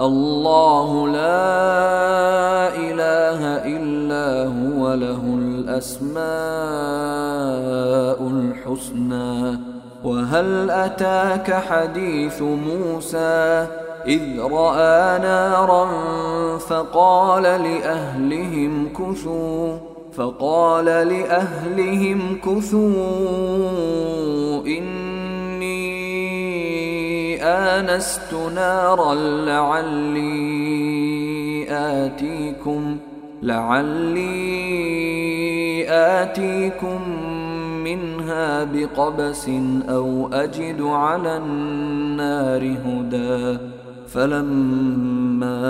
الله لا إله إلا هو له الأسماء الحسنى. وهل أتاك حديث موسى؟ إذ رأى نارا فقال لأهلهم كثوا فقال لأهلهم كثوا اني آنست نارا لعلي آتيكم لعلي آتيكم منها بقبس أو أجد على النار هدى. فلما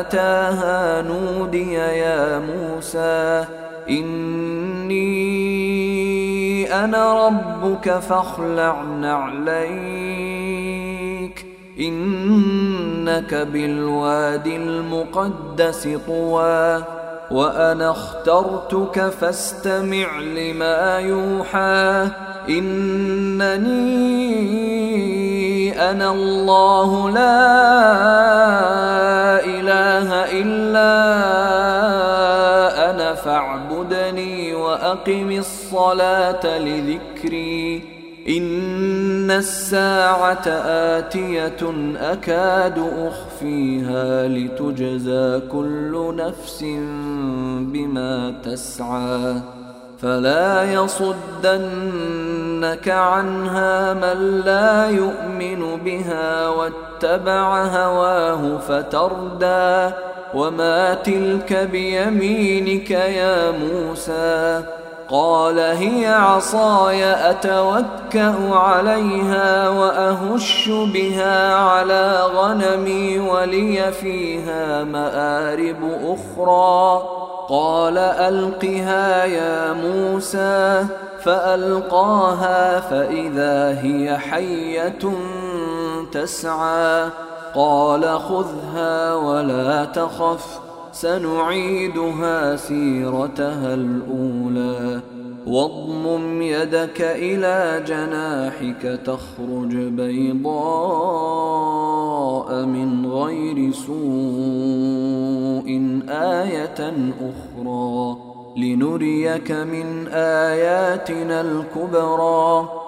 أتاها نودي يا موسى إني أنا ربك فاخلع نعليك. إنك بالوادي المقدس طوى وأنا اخترتك فاستمع لما يوحى. إنني أنا الله لا إله إلا أنا فاعبدني وأقم الصلاة لذكري. إن الساعة آتية أكاد أخفيها لتجزى كل نفس بما تسعى. فلا يصدنك عنها من لا يؤمن بها واتبع هواه فتردى. وما تلك بيمينك يا موسى قال هي عصاي اتوكا عليها واهش بها على غنمي ولي فيها مارب أخرى قال القها يا موسى فالقاها فاذا هي حيه تسعى قال خذها ولا تخف سنعيدها سيرتها الأولى. واضمم يدك إلى جناحك تخرج بيضاء من غير سوء آية أخرى. لنريك من آياتنا الكبرى.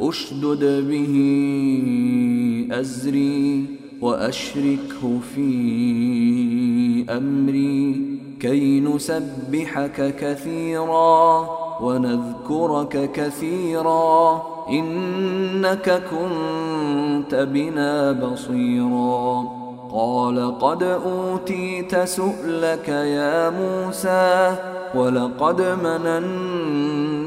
أشدد به أزري وأشركه في أمري كي نسبحك كثيرا ونذكرك كثيرا إنك كنت بنا بصيرا قال قد أوتيت سؤلك يا موسى ولقد مننا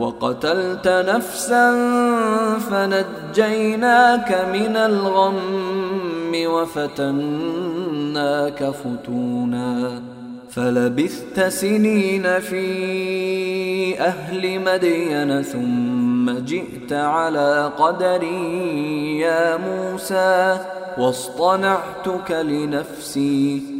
وقتلت نفسا فنجيناك من الغم وفتناك فتونا. فلبثت سنين في أهل مدين ثم جئت على قدري يا موسى واصطنعتك لنفسي.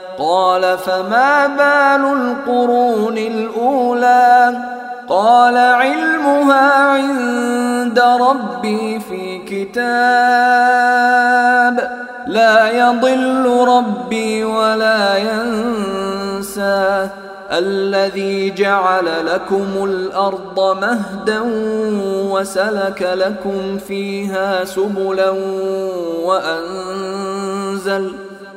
قال فما بال القرون الأولى؟ قال علمها عند ربي في كتاب. لا يضل ربي ولا ينسى. الذي جعل لكم الأرض مهدا وسلك لكم فيها سبلا وأنزل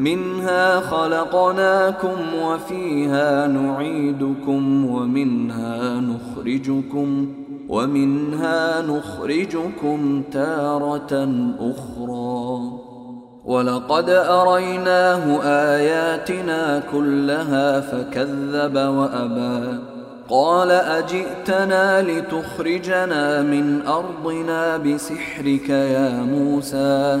منها خلقناكم وفيها نعيدكم ومنها نخرجكم ومنها نخرجكم تارة أخرى. ولقد أريناه آياتنا كلها فكذب وأبى. قال أجئتنا لتخرجنا من أرضنا بسحرك يا موسى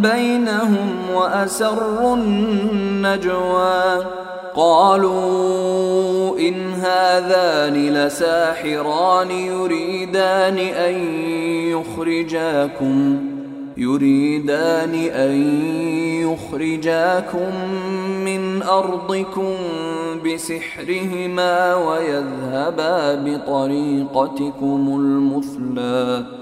بينهم واسروا النجوى قالوا إن هذان لساحران يريدان أن يخرجاكم يريدان أن يخرجاكم من أرضكم بسحرهما ويذهبا بطريقتكم المثلى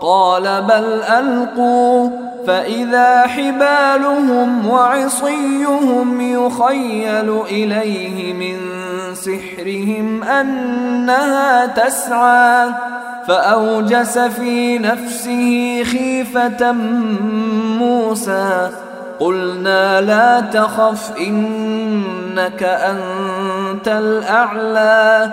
قال بل ألقوا فإذا حبالهم وعصيهم يخيل إليه من سحرهم أنها تسعى فأوجس في نفسه خيفة موسى قلنا لا تخف إنك أنت الأعلى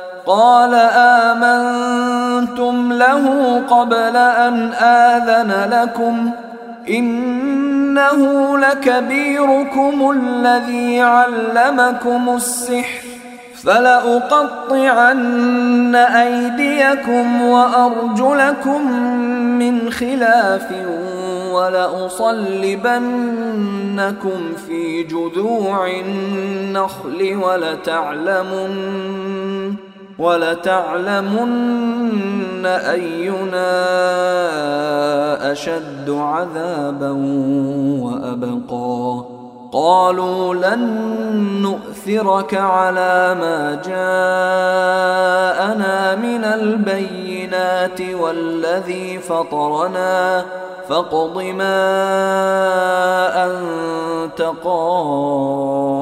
قال آمنتم له قبل أن آذن لكم إنه لكبيركم الذي علمكم السحر فلأقطعن أيديكم وأرجلكم من خلاف ولأصلبنكم في جذوع النخل ولتعلمن ولتعلمن أينا أشد عذابا وأبقى. قالوا لن نؤثرك على ما جاءنا من البينات والذي فطرنا. فاقض ما أنت قاض.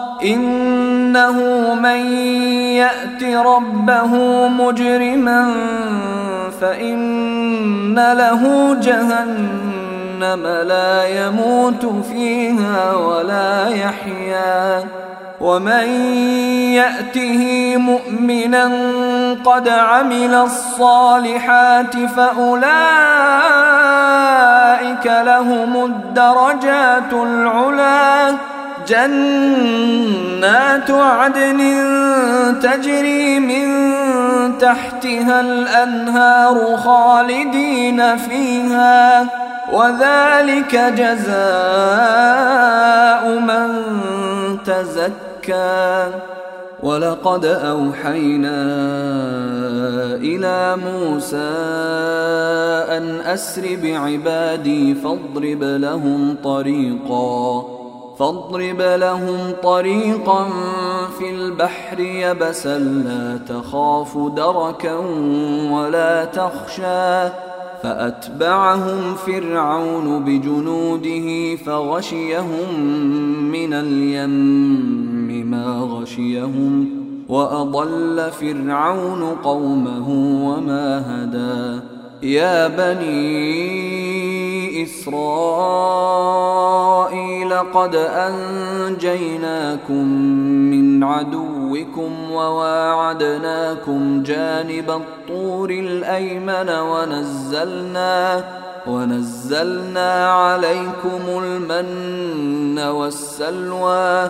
إنه من يأت ربه مجرما فإن له جهنم لا يموت فيها ولا يحيا. ومن يأته مؤمنا قد عمل الصالحات فأولئك لهم الدرجات العلى جنات عدن تجري من تحتها الأنهار خالدين فيها وذلك جزاء من تزكى. ولقد أوحينا إلى موسى أن أسر بعبادي فاضرب لهم طريقاً. فاضرب لهم طريقا في البحر يبسا لا تخاف دركا ولا تخشى. فأتبعهم فرعون بجنوده فغشيهم من اليم ما غشيهم. وأضل فرعون قومه وما هدى. يا بني إسرائيل قد أنجيناكم من عدوكم وواعدناكم جانب الطور الأيمن ونزلنا ونزلنا عليكم المن والسلوى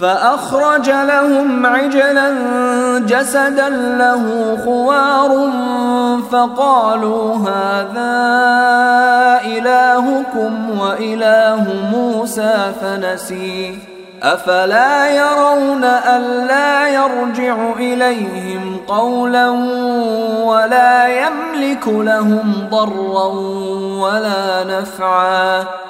فأخرج لهم عجلا جسدا له خوار فقالوا هذا إلهكم وإله موسى فنسي أفلا يرون ألا يرجع إليهم قولا ولا يملك لهم ضرا ولا نفعا.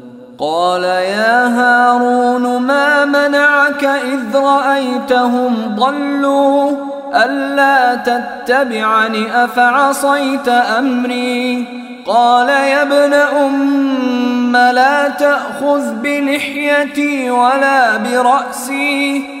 قال يا هارون ما منعك إذ رأيتهم ضلوا؟ ألا تتبعني أفعصيت أمري؟ قال يا ابن أم لا تأخذ بلحيتي ولا برأسي.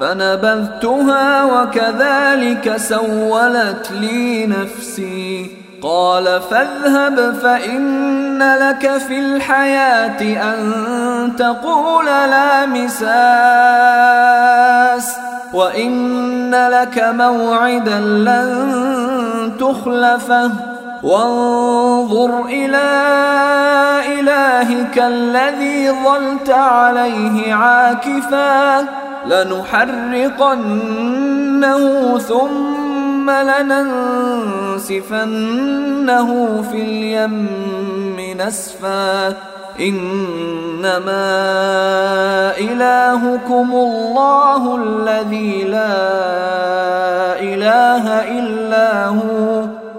فنبذتها وكذلك سولت لي نفسي. قال فاذهب فإن لك في الحياة أن تقول لا مساس وإن لك موعدا لن تخلفه. وانظر إلى إلهك الذي ظلت عليه عاكفاً. لنحرقنه ثم لننسفنه في اليم نسفا. إنما إلهكم الله الذي لا إله إلا هو.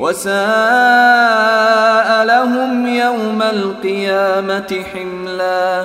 وساء لهم يوم القيامة حملا.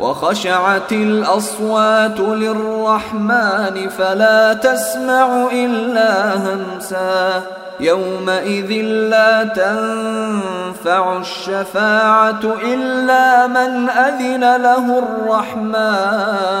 وخشعت الأصوات للرحمن فلا تسمع إلا همسا يومئذ لا تنفع الشفاعة إلا من أذن له الرحمن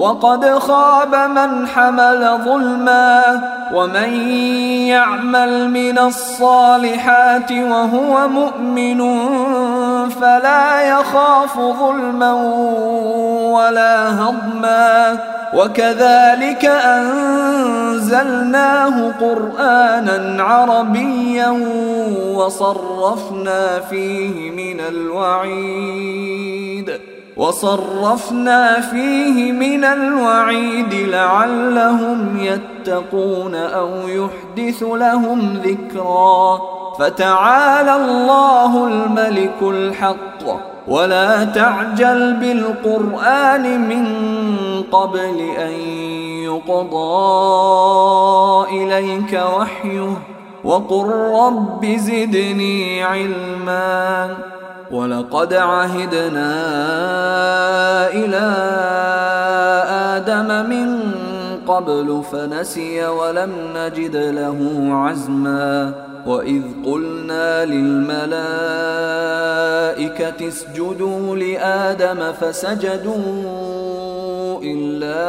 وقد خاب من حمل ظلما ومن يعمل من الصالحات وهو مؤمن فلا يخاف ظلما ولا هضما وكذلك أنزلناه قرآنا عربيا وصرفنا فيه من الوعيد وصرفنا فيه من الوعيد لعلهم يتقون أو يحدث لهم ذكرا. فتعالى الله الملك الحق. ولا تعجل بالقرآن من قبل أن يقضى إليك وحيه. وقل رب زدني علما. ولقد عهدنا إلى آدم من قبل فنسي ولم نجد له عزما وإذ قلنا للملائكة اسجدوا لآدم فسجدوا إلا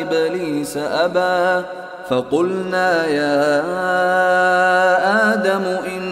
إبليس أبى فقلنا يا آدم إن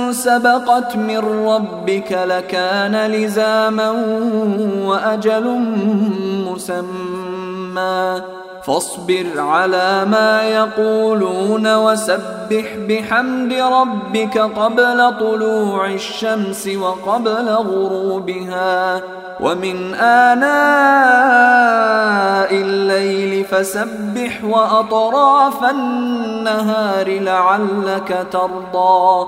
سبقت من ربك لكان لزاما وأجل مسمى. فاصبر على ما يقولون وسبح بحمد ربك قبل طلوع الشمس وقبل غروبها. ومن آناء الليل فسبح وأطراف النهار لعلك ترضى.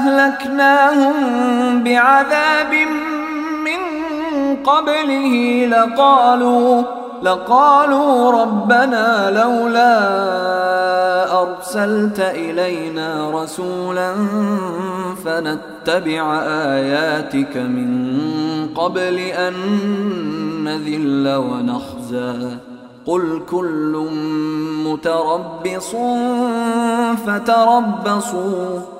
أهلكناهم بعذاب من قبله لقالوا لقالوا ربنا لولا أرسلت إلينا رسولا فنتبع آياتك من قبل أن نذل ونخزى. قل كل متربص فتربصوا.